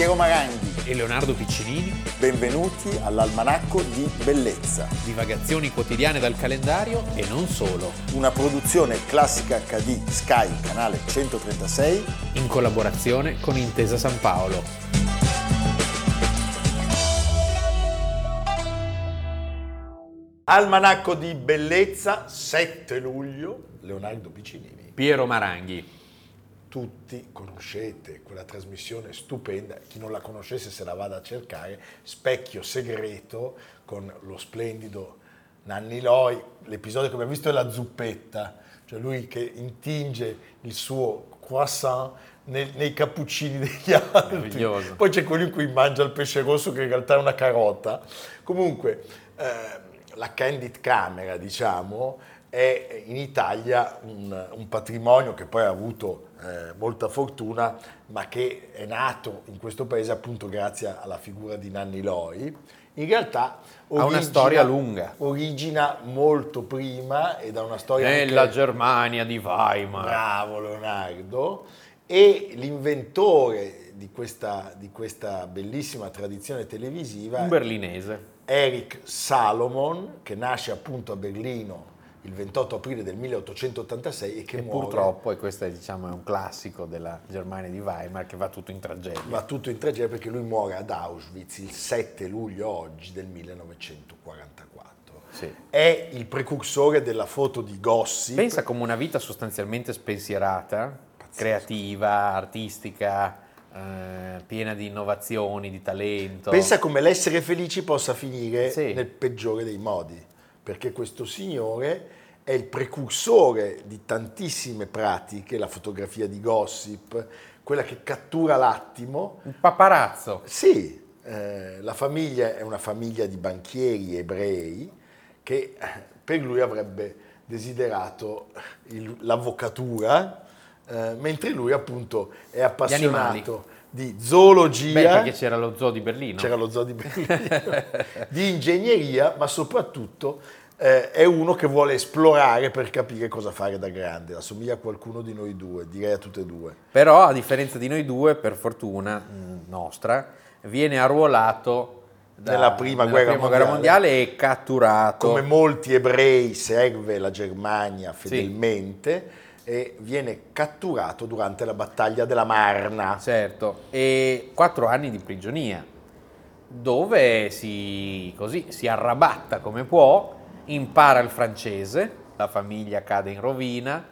Piero Maranghi e Leonardo Piccinini. Benvenuti all'Almanacco di Bellezza. Divagazioni quotidiane dal calendario e non solo. Una produzione classica HD Sky, canale 136. In collaborazione con Intesa San Paolo. Almanacco di Bellezza, 7 luglio, Leonardo Piccinini. Piero Maranghi tutti conoscete quella trasmissione stupenda, chi non la conoscesse se la vada a cercare, Specchio segreto con lo splendido Nanni Loi, l'episodio che abbiamo visto è la zuppetta, cioè lui che intinge il suo croissant nei, nei cappuccini degli altri. Poi c'è quello in cui mangia il pesce rosso che in realtà è una carota. Comunque, eh, la candid camera, diciamo, è in Italia un, un patrimonio che poi ha avuto eh, molta fortuna, ma che è nato in questo paese appunto grazie alla figura di Nanni Loi. In realtà origina, ha una storia lunga. Origina molto prima e da una storia... Nella anche, Germania di Weimar. Bravo Leonardo. E l'inventore di questa, di questa bellissima tradizione televisiva... Un berlinese. Eric Salomon, che nasce appunto a Berlino il 28 aprile del 1886 e che e muore. Purtroppo, e questo è, diciamo, è un classico della Germania di Weimar, che va tutto in tragedia. Va tutto in tragedia perché lui muore ad Auschwitz il 7 luglio oggi del 1944. Sì. È il precursore della foto di Gossip. Pensa come una vita sostanzialmente spensierata, Pazzesco. creativa, artistica, eh, piena di innovazioni, di talento. Pensa come l'essere felici possa finire sì. nel peggiore dei modi perché questo signore è il precursore di tantissime pratiche, la fotografia di gossip, quella che cattura l'attimo. Un paparazzo. Sì, eh, la famiglia è una famiglia di banchieri ebrei che eh, per lui avrebbe desiderato il, l'avvocatura, eh, mentre lui appunto è appassionato di zoologia. Beh, perché c'era lo zoo di Berlino. C'era lo zoo di Berlino. di ingegneria, ma soprattutto eh, è uno che vuole esplorare per capire cosa fare da grande. Assomiglia a qualcuno di noi due, direi a tutte e due. Però, a differenza di noi due, per fortuna nostra, viene arruolato da, nella prima, nella guerra, prima mondiale. guerra, mondiale. e catturato. Come molti ebrei serve la Germania fedelmente. Sì e viene catturato durante la battaglia della Marna. Certo, e quattro anni di prigionia, dove si, così, si arrabatta come può, impara il francese, la famiglia cade in rovina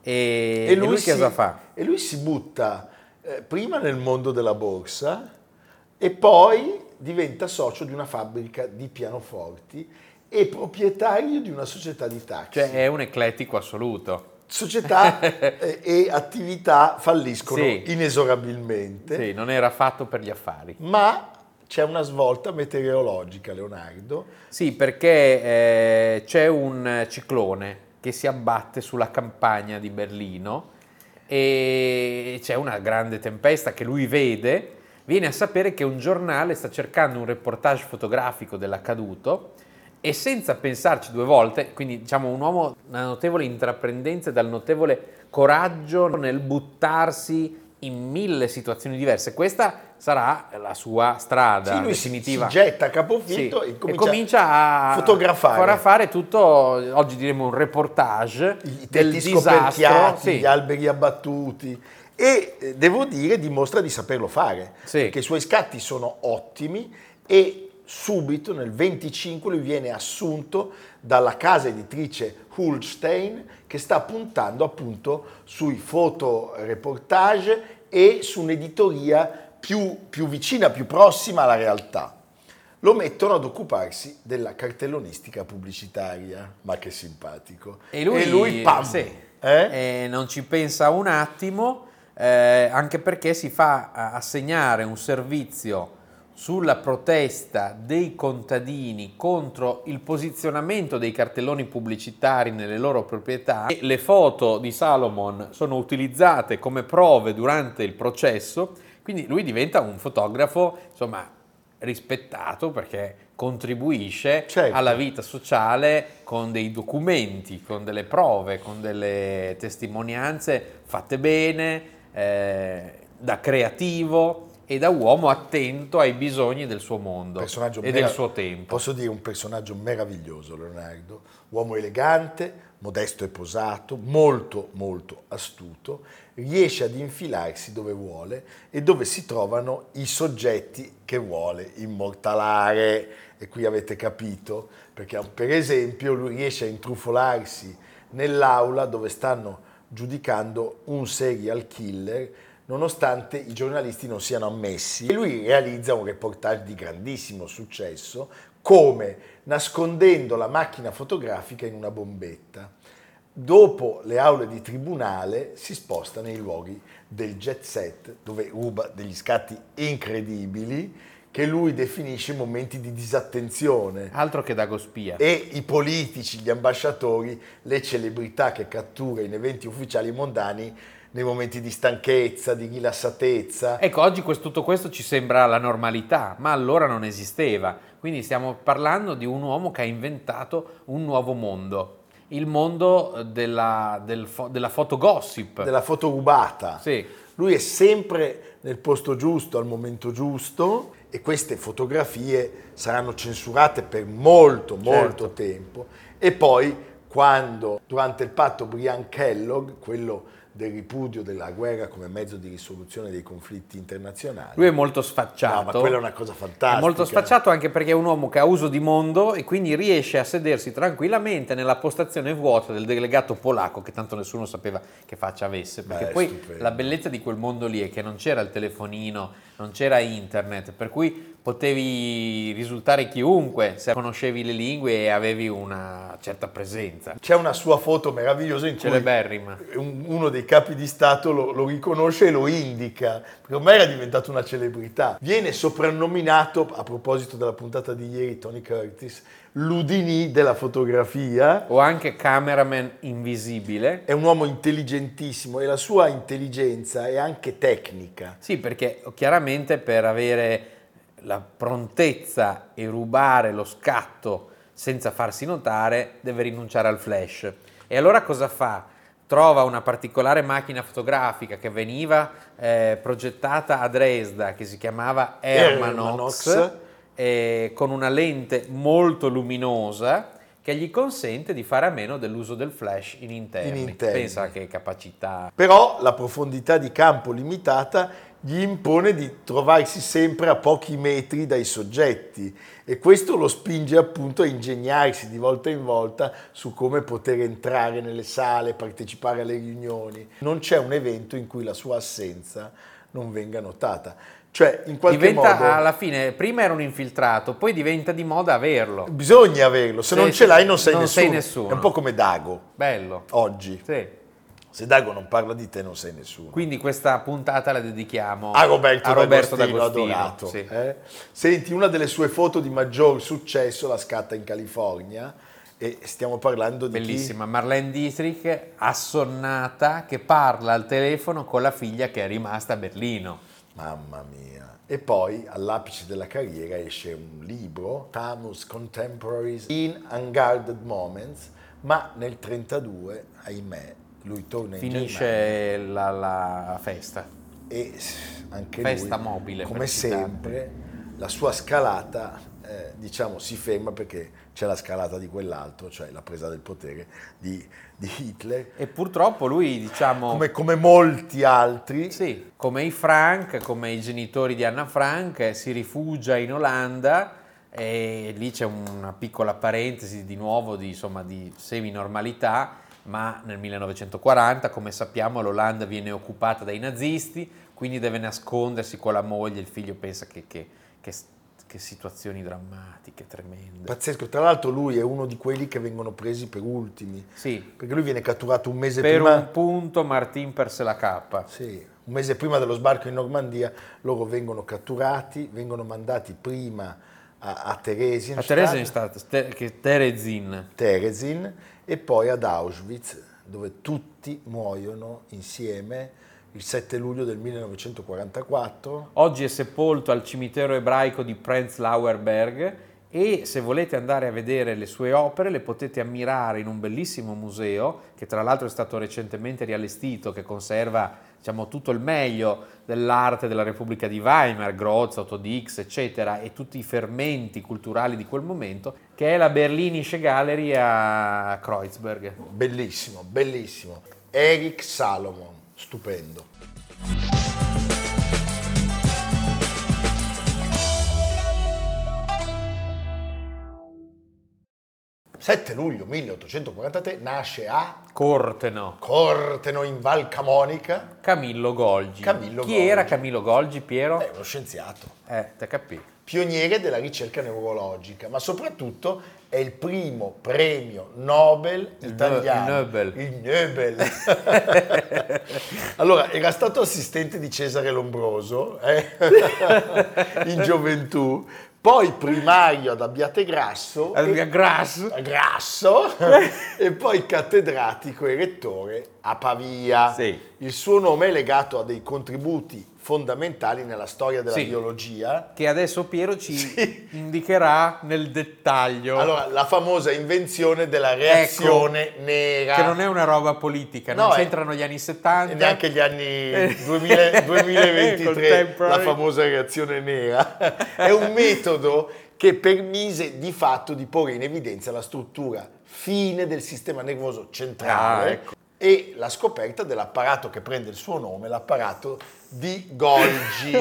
e, e, lui, e lui si, cosa fa? E lui si butta eh, prima nel mondo della borsa e poi diventa socio di una fabbrica di pianoforti e proprietario di una società di taxi. Cioè è un eclettico assoluto società e attività falliscono sì. inesorabilmente. Sì, non era fatto per gli affari. Ma c'è una svolta meteorologica, Leonardo. Sì, perché eh, c'è un ciclone che si abbatte sulla campagna di Berlino e c'è una grande tempesta che lui vede. Viene a sapere che un giornale sta cercando un reportage fotografico dell'accaduto e senza pensarci due volte, quindi diciamo un uomo da notevole intraprendenza e dal notevole coraggio nel buttarsi in mille situazioni diverse. Questa sarà la sua strada sì, lui definitiva. Si getta a capofitto sì. e, comincia e comincia, a fotografare. A fare tutto, oggi diremo un reportage I del disastro, sì. gli alberi abbattuti e eh, devo dire dimostra di saperlo fare, sì. perché i suoi scatti sono ottimi e subito nel 25 lui viene assunto dalla casa editrice Hulstein che sta puntando appunto sui fotoreportage e su un'editoria più, più vicina, più prossima alla realtà. Lo mettono ad occuparsi della cartellonistica pubblicitaria, ma che simpatico. E lui, e lui pam, sì, eh? non ci pensa un attimo, eh, anche perché si fa assegnare un servizio sulla protesta dei contadini contro il posizionamento dei cartelloni pubblicitari nelle loro proprietà. E le foto di Salomon sono utilizzate come prove durante il processo, quindi lui diventa un fotografo, insomma, rispettato perché contribuisce certo. alla vita sociale con dei documenti, con delle prove, con delle testimonianze fatte bene, eh, da creativo e da uomo attento ai bisogni del suo mondo e merav- del suo tempo. Posso dire un personaggio meraviglioso, Leonardo, uomo elegante, modesto e posato, molto molto astuto, riesce ad infilarsi dove vuole e dove si trovano i soggetti che vuole immortalare. E qui avete capito, perché per esempio lui riesce a intrufolarsi nell'aula dove stanno giudicando un serial killer nonostante i giornalisti non siano ammessi. E lui realizza un reportage di grandissimo successo, come nascondendo la macchina fotografica in una bombetta. Dopo le aule di tribunale si sposta nei luoghi del jet set, dove ruba degli scatti incredibili che lui definisce momenti di disattenzione. Altro che Dagospia. E i politici, gli ambasciatori, le celebrità che cattura in eventi ufficiali mondani nei momenti di stanchezza, di rilassatezza. Ecco, oggi questo, tutto questo ci sembra la normalità, ma allora non esisteva. Quindi stiamo parlando di un uomo che ha inventato un nuovo mondo. Il mondo della, del, della foto gossip. Della foto rubata. Sì. Lui è sempre nel posto giusto, al momento giusto e queste fotografie saranno censurate per molto, molto certo. tempo. E poi quando durante il patto Brian Kellogg, quello del ripudio della guerra come mezzo di risoluzione dei conflitti internazionali. Lui è molto sfacciato. No, ma quella è una cosa fantastica. È molto sfacciato anche perché è un uomo che ha uso di mondo e quindi riesce a sedersi tranquillamente nella postazione vuota del delegato polacco, che tanto nessuno sapeva che faccia avesse. Perché Beh, poi stupendo. la bellezza di quel mondo lì è che non c'era il telefonino, non c'era internet, per cui potevi risultare chiunque se conoscevi le lingue e avevi una certa presenza. C'è una sua foto meravigliosa in cui uno dei capi di Stato lo, lo, riconosce e lo indica, perché ormai era diventato una celebrità. Viene soprannominato, a proposito della puntata di ieri, Tony Curtis, l'Udini della fotografia. O anche cameraman invisibile. È un uomo intelligentissimo e la sua intelligenza è anche tecnica. Sì, perché chiaramente per avere la prontezza e rubare lo scatto senza farsi notare, deve rinunciare al flash. E allora cosa fa? Trova una particolare macchina fotografica che veniva eh, progettata a Dresda, che si chiamava Hermanox, Hermanox. Eh, con una lente molto luminosa che gli consente di fare a meno dell'uso del flash in interni. in interni. Pensa che capacità. Però la profondità di campo limitata gli impone di trovarsi sempre a pochi metri dai soggetti e questo lo spinge appunto a ingegnarsi di volta in volta su come poter entrare nelle sale, partecipare alle riunioni. Non c'è un evento in cui la sua assenza non venga notata. Cioè, in qualche diventa modo, alla fine, prima era un infiltrato, poi diventa di moda averlo. Bisogna averlo, se, se non ce l'hai non sei, non nessuno. sei nessuno. È un po' come Dago. Bello. Oggi. Sì. Se Dago non parla di te non sei nessuno. Quindi questa puntata la dedichiamo a Roberto, a Roberto D'Agostino, adorato. Sì. Eh? Senti, una delle sue foto di maggior successo la scatta in California e stiamo parlando di Bellissima, chi? Marlene Dietrich, assonnata, che parla al telefono con la figlia che è rimasta a Berlino. Mamma mia. E poi all'apice della carriera esce un libro, Tamus Contemporaries in Unguarded Moments, ma nel 1932, ahimè, lui torna in Finisce la, la, festa. E anche festa lui, mobile. Come sempre, la sua scalata eh, diciamo, si ferma perché c'è la scalata di quell'altro, cioè la presa del potere di, di Hitler. E purtroppo lui, diciamo... Come, come, molti altri. Sì, come i Frank, come i genitori di Anna Frank, si rifugia in Olanda e lì c'è una piccola parentesi di nuovo di, insomma, di semi-normalità ma nel 1940, come sappiamo, l'Olanda viene occupata dai nazisti, quindi deve nascondersi con la moglie, il figlio pensa che, che, che, che situazioni drammatiche, tremende. Pazzesco, tra l'altro lui è uno di quelli che vengono presi per ultimi, sì. perché lui viene catturato un mese per prima. Per un punto Martin perse la cappa. Sì, un mese prima dello sbarco in Normandia loro vengono catturati, vengono mandati prima a, a Theresienstadt. A Theresienstadt, che Terezin. Terezin e poi ad Auschwitz, dove tutti muoiono insieme il 7 luglio del 1944. Oggi è sepolto al cimitero ebraico di Prenzlauer Berg e se volete andare a vedere le sue opere le potete ammirare in un bellissimo museo che tra l'altro è stato recentemente riallestito, che conserva diciamo, tutto il meglio dell'arte della Repubblica di Weimar, Groz, Otto Dix, eccetera, e tutti i fermenti culturali di quel momento, che è la Berlinische Gallery a Kreuzberg. Bellissimo, bellissimo. Eric Salomon, stupendo. 7 luglio 1843 nasce a Corteno. Corteno in Val Camonica. Camillo Golgi. Camillo Chi Golgi. era Camillo Golgi, Piero? È uno scienziato. Eh, te capì. Pioniere della ricerca neurologica, ma soprattutto è il primo premio Nobel italiano. no- il Nobel. Il Nobel. allora, era stato assistente di Cesare Lombroso eh? in gioventù, poi primario ad Abbiategrasso. Allora, e- Grasso. Grasso e poi cattedratico e rettore a Pavia. Sì. Il suo nome è legato a dei contributi fondamentali nella storia della Sì. biologia. Che adesso Piero ci Sì. indicherà nel dettaglio. Allora, la famosa invenzione della reazione nera. Ecco. che non è una roba politica, No, non c'entrano gli anni 70. E neanche gli anni Eh. 2000 2023, Contemporary. la famosa reazione nera. È un metodo che permise di fatto di porre in evidenza la struttura fine del sistema nervoso centrale Ah, ecco. e la scoperta dell'apparato che prende il suo nome, l'apparato di Golgi,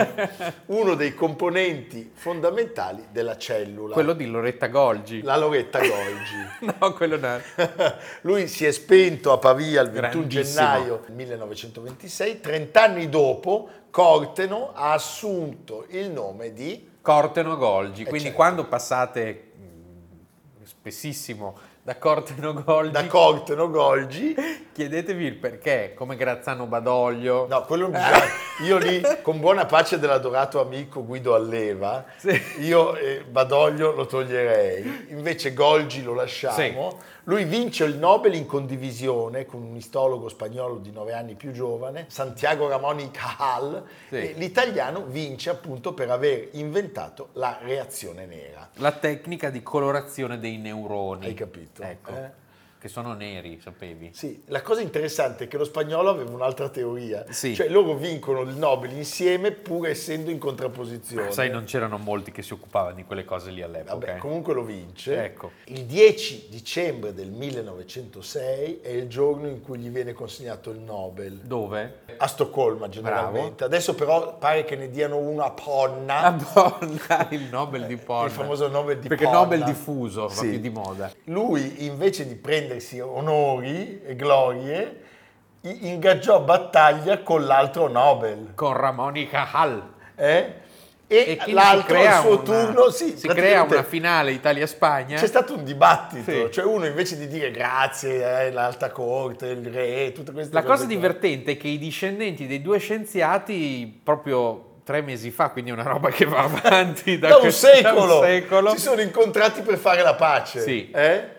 uno dei componenti fondamentali della cellula. Quello di Loretta Golgi. La Loretta Golgi. No, quello no. Lui si è spento a Pavia il 21 Grandissimo. gennaio 1926, 30 anni dopo Corteno ha assunto il nome di... Corteno Golgi. Eh, Quindi certo. quando passate mh, spessissimo da Corteno Golgi, Da Corteno Golgi. chiedetevi il perché, come Grazzano Badoglio. No, quello bisogna- Io lì, con buona pace dell'adorato amico Guido Alleva, Sì. io eh, Badoglio lo toglierei, invece Golgi lo lasciamo. Lui vince il Nobel in condivisione con un istologo spagnolo di nove anni più giovane, Santiago Ramón y Cajal, Sì. e l'italiano vince appunto per aver inventato la reazione nera. La tecnica di colorazione dei neuroni. Hai capito? Ecco, Eh? Che sono neri, sapevi? Sì, la cosa interessante è che lo spagnolo aveva un'altra teoria, Sì. cioè loro vincono il Nobel insieme pur essendo in contrapposizione. Sai, non c'erano molti che si occupavano di quelle cose lì all'epoca. Vabbè, eh. comunque lo vince. Ecco. Il 10 dicembre del 1906 è il giorno in cui gli viene consegnato il Nobel. Dove? A Stoccolma generalmente. Adesso però pare che ne diano uno a Ponna. A Bonna, il Nobel di Ponna. Il famoso Nobel di Perché Ponna. Nobel diffuso, va Sì. più di moda. Lui invece di prendersi onori e glorie ingaggiò battaglia con l'altro Nobel. Con Ramonica Hall. eh? E, E l'altro al suo una- turno sì, si crea una finale Italia-Spagna. C'è stato un dibattito, Sì. cioè uno invece di dire grazie, eh, l'alta corte, il re, tutte queste La cosa divertente è che i discendenti dei due scienziati, proprio tre mesi fa, quindi è una roba che va avanti da, da un questo- da secolo, un secolo. si sono incontrati per fare la pace. Sì. eh?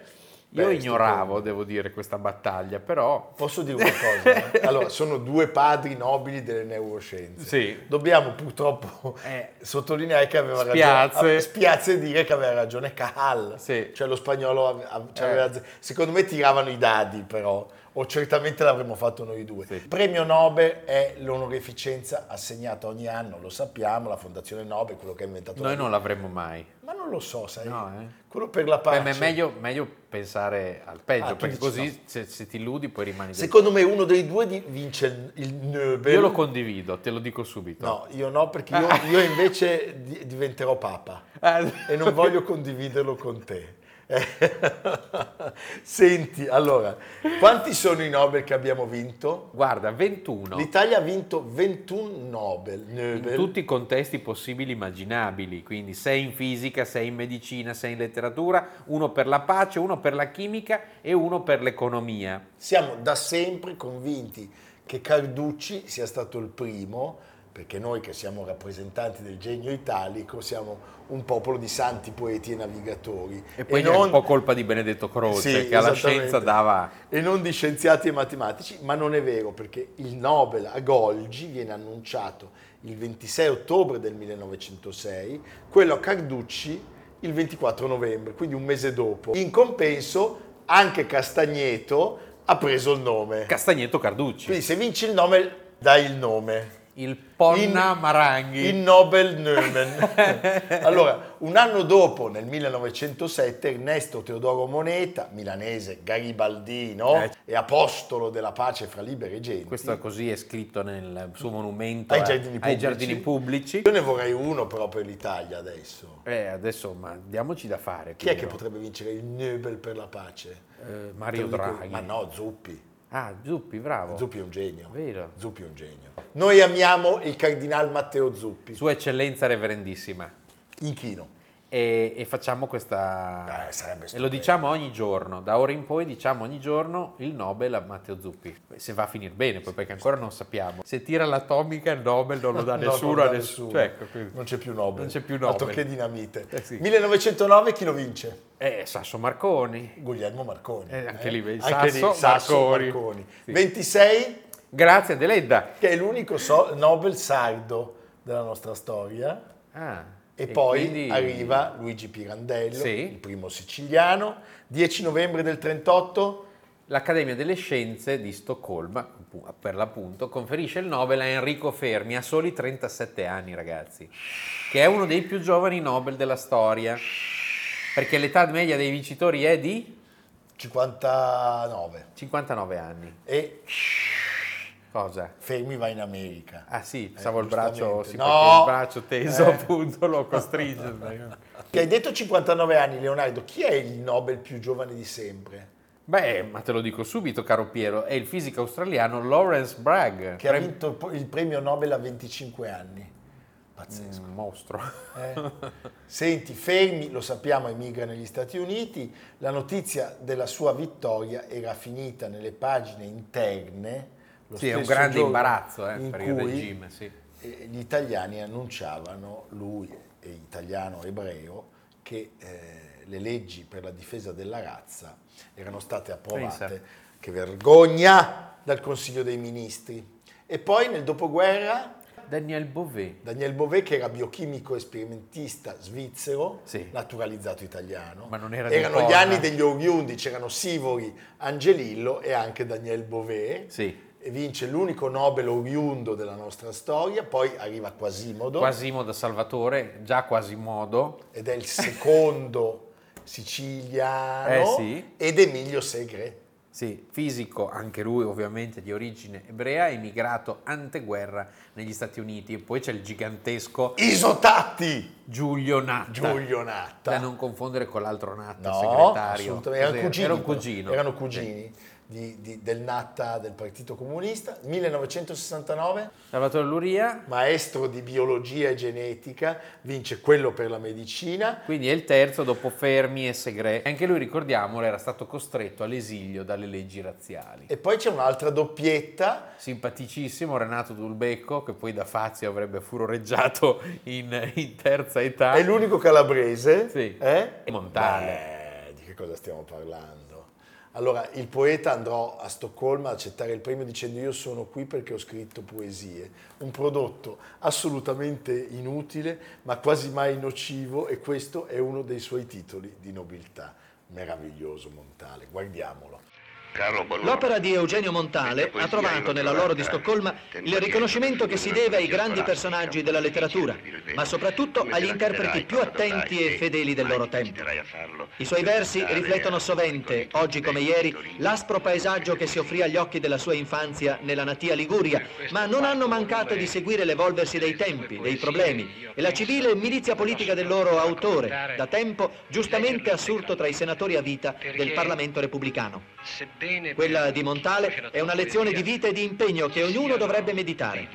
Io ignoravo, devo dire, questa battaglia, però... Posso dire una cosa? eh? Allora, sono due padri nobili delle neuroscienze. Sì. Dobbiamo purtroppo Eh. sottolineare che aveva Spiazze. ragione. Spiazze dire che aveva ragione Cahal. Sì. Cioè lo spagnolo ave- Eh. aveva ragione. Secondo me tiravano i dadi però. O certamente l'avremmo fatto noi due. Sì. Il premio Nobel è l'onoreficenza assegnata ogni anno, lo sappiamo, la Fondazione Nobel, quello che ha inventato Noi non l'avremmo mai. Ma non lo so, sai. No, eh. Quello per la Beh, pace. ma è meglio, meglio pensare al peggio, Ah, perché così se, se ti illudi poi rimani... dentro. Secondo me uno dei due vince il, Nobel. Io lo condivido, te lo dico subito. No, io no, perché io, io invece di- diventerò papa Ah, e non voglio condividerlo con te. Senti, allora, quanti sono i Nobel che abbiamo vinto? Guarda, 21. L'Italia ha vinto 21 Nobel. in Nobel. tutti i contesti possibili e immaginabili, quindi 6 in fisica, 6 in medicina, 6 in letteratura, uno per la pace, uno per la chimica e uno per l'economia. Siamo da sempre convinti che Carducci sia stato il primo, perché noi che siamo rappresentanti del genio italico siamo un popolo di santi poeti e navigatori. E poi è non- un po' colpa di Benedetto Croce, Sì, che alla scienza dava... e non di scienziati e matematici, ma non è vero perché il Nobel a Golgi viene annunciato il 26 ottobre del 1906, quello a Carducci il 24 novembre, quindi un mese dopo. In compenso anche Castagneto ha preso il nome. Castagneto Carducci. Quindi se vinci il nome dai il nome il Ponna in, Maranghi. Il Nobel Nömen. allora, un anno dopo, nel 1907, Ernesto Teodoro Moneta, milanese garibaldino eh. e apostolo della pace fra liberi e genti. Questo così è scritto nel suo monumento ai, giardini, ai giardini, pubblici. Io ne vorrei uno però per l'Italia adesso. Eh, adesso ma diamoci da fare. Chi è che potrebbe vincere il Nobel per la pace? Eh, Mario Draghi. Ma no, Zuppi. Ah, Zuppi, bravo. Zuppi è un genio. Vero. Zuppi è un genio. Noi amiamo il cardinal Matteo Zuppi. Sua eccellenza reverendissima. Inchino e, e facciamo questa... Eh, e lo diciamo ogni giorno, da ora in poi diciamo ogni giorno il Nobel a Matteo Zuppi. Se va a finire bene, poi perché ancora non sappiamo. Se tira l'atomica il Nobel non lo dà nessuno no, a nessuno. Cioè, ecco, non c'è più Nobel. Non c'è più Nobel. Altro che dinamite. Eh, sì. 1909 chi lo vince? Eh, Sasso Marconi. Guglielmo Marconi. Eh, anche eh? lì, Sasso, anche lì, Sasso Marconi. Marconi. Sì. 26? Grazie Deledda. Che è l'unico so- Nobel sardo della nostra storia. Ah. E, e poi quindi... arriva Luigi Pirandello, sì. il primo siciliano, 10 novembre del 38. L'Accademia delle Scienze di Stoccolma, per l'appunto, conferisce il Nobel a Enrico Fermi a soli 37 anni, ragazzi, che è uno dei più giovani Nobel della storia, perché l'età media dei vincitori è di 59. 59 anni. E Cosa? Fermi va in America. Ah sì, pensavo eh, il braccio, sì, no! il braccio teso eh. appunto lo costringe. che hai detto 59 anni Leonardo, chi è il Nobel più giovane di sempre? Beh, ma te lo dico subito, caro Piero, è il fisico australiano Lawrence Bragg. Che ha vinto il premio Nobel a 25 anni. Pazzesco. Un mostro. Eh? Senti, Fermi, lo sappiamo, emigra negli Stati Uniti. La notizia della sua vittoria era finita nelle pagine interne sì, è un grande imbarazzo eh, per il regime. Sì. Eh, gli italiani annunciavano, lui è italiano ebreo, che eh, le leggi per la difesa della razza erano state approvate, Pensa. che vergogna, dal Consiglio dei Ministri. E poi nel dopoguerra... Daniel Beauvais. Daniel Beauvais che era biochimico e sperimentista svizzero, sì. naturalizzato italiano. Ma non era Erano gli anni degli oriundi, c'erano Sivori, Angelillo e anche Daniel Beauvais. Sì vince l'unico Nobel oriundo della nostra storia, poi arriva Quasimodo. Quasimodo Salvatore, già Quasimodo. Ed è il secondo siciliano eh, sì. ed Emilio Segre. Sì, fisico, anche lui ovviamente di origine ebrea, emigrato anteguerra negli Stati Uniti. E poi c'è il gigantesco Isotatti! Giulio Natta. Giulio Natta. Da non confondere con l'altro Natta, no, segretario. Assolutamente, cugini. Era un cugino. Erano cugini. Sì di, di, del Natta del Partito Comunista, 1969. Salvatore Luria. Maestro di biologia e genetica, vince quello per la medicina. Quindi è il terzo dopo Fermi e Segre. Anche lui, ricordiamolo, era stato costretto all'esilio dalle leggi razziali. E poi c'è un'altra doppietta. Simpaticissimo Renato Dulbecco, che poi da Fazio avrebbe furoreggiato in, in terza età. È l'unico calabrese. Sì. Eh? Montale. Beh, di che cosa stiamo parlando? Allora, il poeta andrò a Stoccolma ad accettare il premio dicendo io sono qui perché ho scritto poesie, un prodotto assolutamente inutile ma quasi mai nocivo e questo è uno dei suoi titoli di nobiltà. Meraviglioso Montale, guardiamolo. L'opera di Eugenio Montale ha trovato nella loro di Stoccolma il riconoscimento che si deve ai grandi personaggi della letteratura, ma soprattutto agli interpreti più attenti e fedeli del loro tempo. I suoi versi riflettono sovente, oggi come ieri, l'aspro paesaggio che si offrì agli occhi della sua infanzia nella natia Liguria, ma non hanno mancato di seguire l'evolversi dei tempi, dei problemi e la civile milizia politica del loro autore, da tempo giustamente assurto tra i senatori a vita del Parlamento repubblicano. Quella di Montale è una lezione di vita e di impegno che ognuno dovrebbe meditare.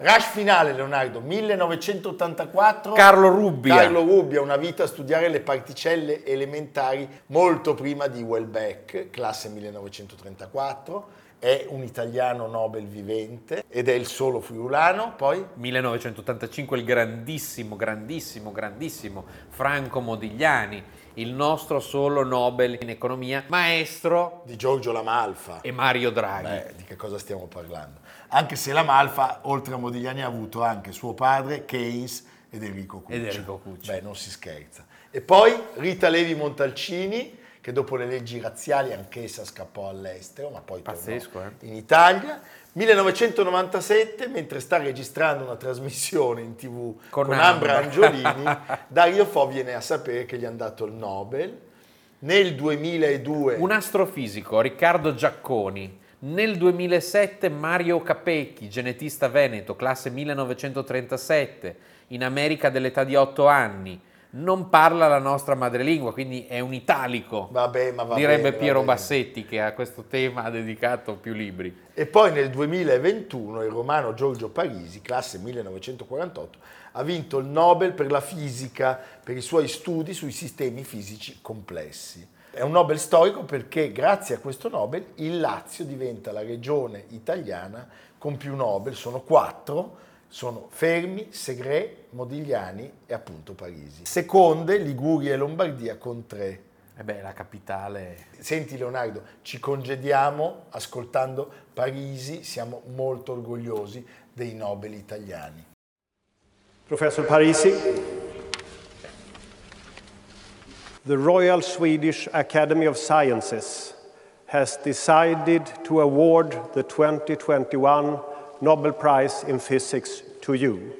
Rush finale, Leonardo, 1984. Carlo Rubbia. Carlo Rubbia, una vita a studiare le particelle elementari molto prima di Welbeck, classe 1934. È un italiano Nobel vivente ed è il solo friulano. Poi 1985 il grandissimo, grandissimo, grandissimo Franco Modigliani il nostro solo Nobel in economia, maestro di Giorgio Lamalfa e Mario Draghi. Beh, di che cosa stiamo parlando? Anche se Lamalfa, oltre a Modigliani, ha avuto anche suo padre, Keynes, ed Enrico Cucci. Ed Enrico Cucci. Beh, non si scherza. E poi Rita Levi Montalcini, che dopo le leggi razziali anch'essa scappò all'estero, ma poi Pazzesco, tornò eh? in Italia. 1997, mentre sta registrando una trasmissione in tv con, con Ambra Angiolini, Dario Fo viene a sapere che gli hanno dato il Nobel. Nel 2002... Un astrofisico, Riccardo Giacconi. Nel 2007 Mario Capecchi, genetista veneto, classe 1937, in America dell'età di 8 anni non parla la nostra madrelingua, quindi è un italico. Vabbè, ma va direbbe Piero Bassetti che a questo tema ha dedicato più libri. E poi nel 2021 il romano Giorgio Parisi, classe 1948, ha vinto il Nobel per la fisica per i suoi studi sui sistemi fisici complessi. È un Nobel storico perché grazie a questo Nobel il Lazio diventa la regione italiana con più Nobel, sono quattro, sono Fermi, Segre, Modigliani e appunto Parisi. Seconde, Liguria e Lombardia con tre. E beh, la capitale. Senti Leonardo, ci congediamo ascoltando Parisi, siamo molto orgogliosi dei Nobel italiani. Professor Parisi, the Royal Swedish Academy of Sciences has decided to award the 2021 Nobel Prize in Physics to you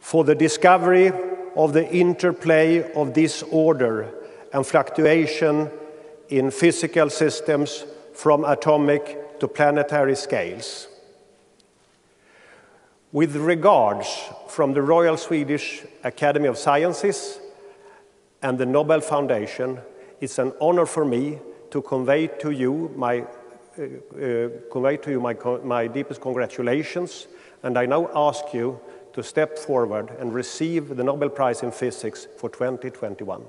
for the discovery of the interplay of disorder and fluctuation in physical systems from atomic to planetary scales. With regards from the Royal Swedish Academy of Sciences and the Nobel Foundation, it's an honor for me to convey to you my convey to you my, my deepest congratulations, and I now ask you to step forward and receive the Nobel Prize in Physics for 2021.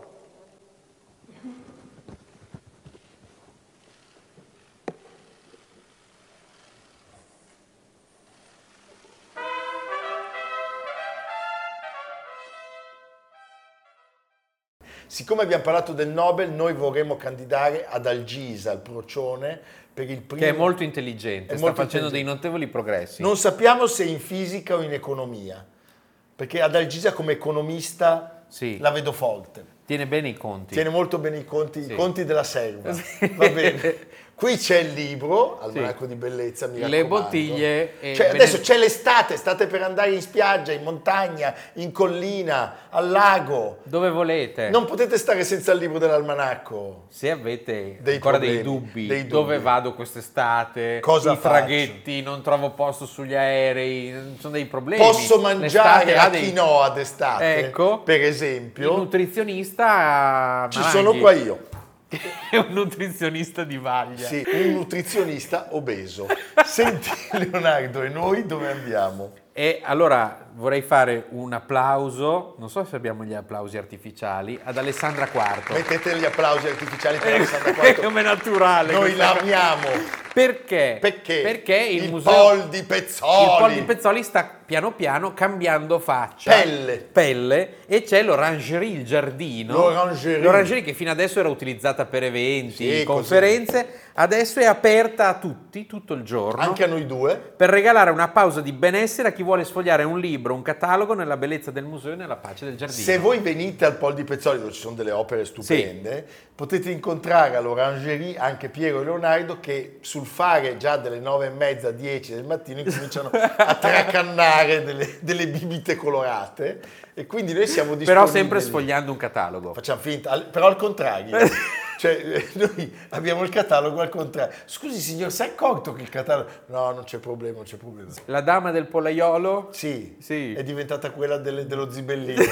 Siccome abbiamo parlato del Nobel, noi vorremmo candidare ad Algisa, il procione, per il primo... Che è molto intelligente, è sta molto facendo dei intelligente. notevoli progressi. Non sappiamo se in fisica o in economia, perché ad Algisa come economista Sì. la vedo forte. Tiene bene i conti. Tiene molto bene i conti, Sì. i conti della serva. Sì. Va bene. Qui c'è il libro, Almanacco di Bellezza, mi Le bottiglie e Cioè, adesso c'è l'estate, state per andare in spiaggia, in montagna, in collina, al lago. Dove volete. Non potete stare senza il libro dell'almanacco. Se avete Dei ancora dei problemi, dubbi, dei dove dubbi. vado quest'estate, Cosa i traghetti, non trovo posto sugli aerei, sono dei problemi. Posso mangiare la dei- quinoa d'estate, Ecco. per Il esempio. nutrizionista Ci Maranghi. sono qua io. È un nutrizionista di vaglia. Sì, un nutrizionista obeso. Senti Leonardo, e noi dove andiamo? E allora vorrei fare un applauso, non so se abbiamo gli applausi artificiali, ad Alessandra Quarto. Mettete gli applausi artificiali per Eh, Alessandra è Quarto. come naturale. Noi la amiamo. Perché? Perché? Perché il, il museo Pol di Pezzoli. Il Pol di Pezzoli sta piano piano cambiando faccia. Pelle. Pelle e c'è l'orangerie, il giardino. L'orangerie. L'orangerie che fino adesso era utilizzata per eventi, Sì, conferenze, adesso è aperta a tutti, tutto il giorno. Anche a noi due. per regalare una pausa di benessere a chi vuole sfogliare un libro, un catalogo nella bellezza del museo e nella pace del giardino. Se voi venite al Pol di Pezzoli, dove ci sono delle opere stupende, potete incontrare all'Orangerie anche Piero e Leonardo che sul fare già delle nove e mezza, dieci del mattino incominciano a tracannare delle, delle bibite colorate e quindi noi siamo disponibili. Però sempre sfogliando un catalogo. Facciamo finta, però al contrario. cioè, eh, noi abbiamo il catalogo al contrario. Scusi signor, si è accorto che il catalogo... No, non c'è problema, non c'è problema. La dama del pollaiolo? Sì, Sì. è diventata quella delle- dello zibellino.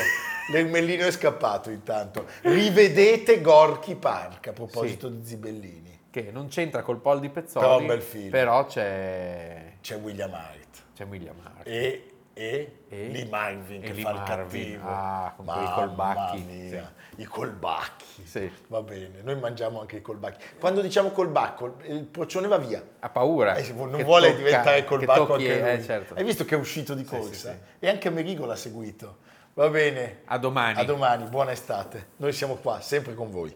L'ermellino è scappato intanto. Rivedete Gorky Park a proposito di zibellini. Che non c'entra col Pol di Pezzoli. Però un bel film. Però c'è, C'è William Hart c'è William Hart. e, e, E? Lee Marvin E che Lee fa il cattivo. Ah, con quei Mamma colbacchi. mia, I colbacchi. Sì. Va bene, noi mangiamo anche i colbacchi. Quando diciamo colbacco, il procione va via. Ha paura. Eh, non vuole tocca- diventare colbacco tocchi- anche lui. eh, certo. Hai visto che è uscito di corsa? sì, sì. E anche Amerigo l'ha seguito. Va bene. A domani. A domani, buona estate. Noi siamo qua, sempre con voi.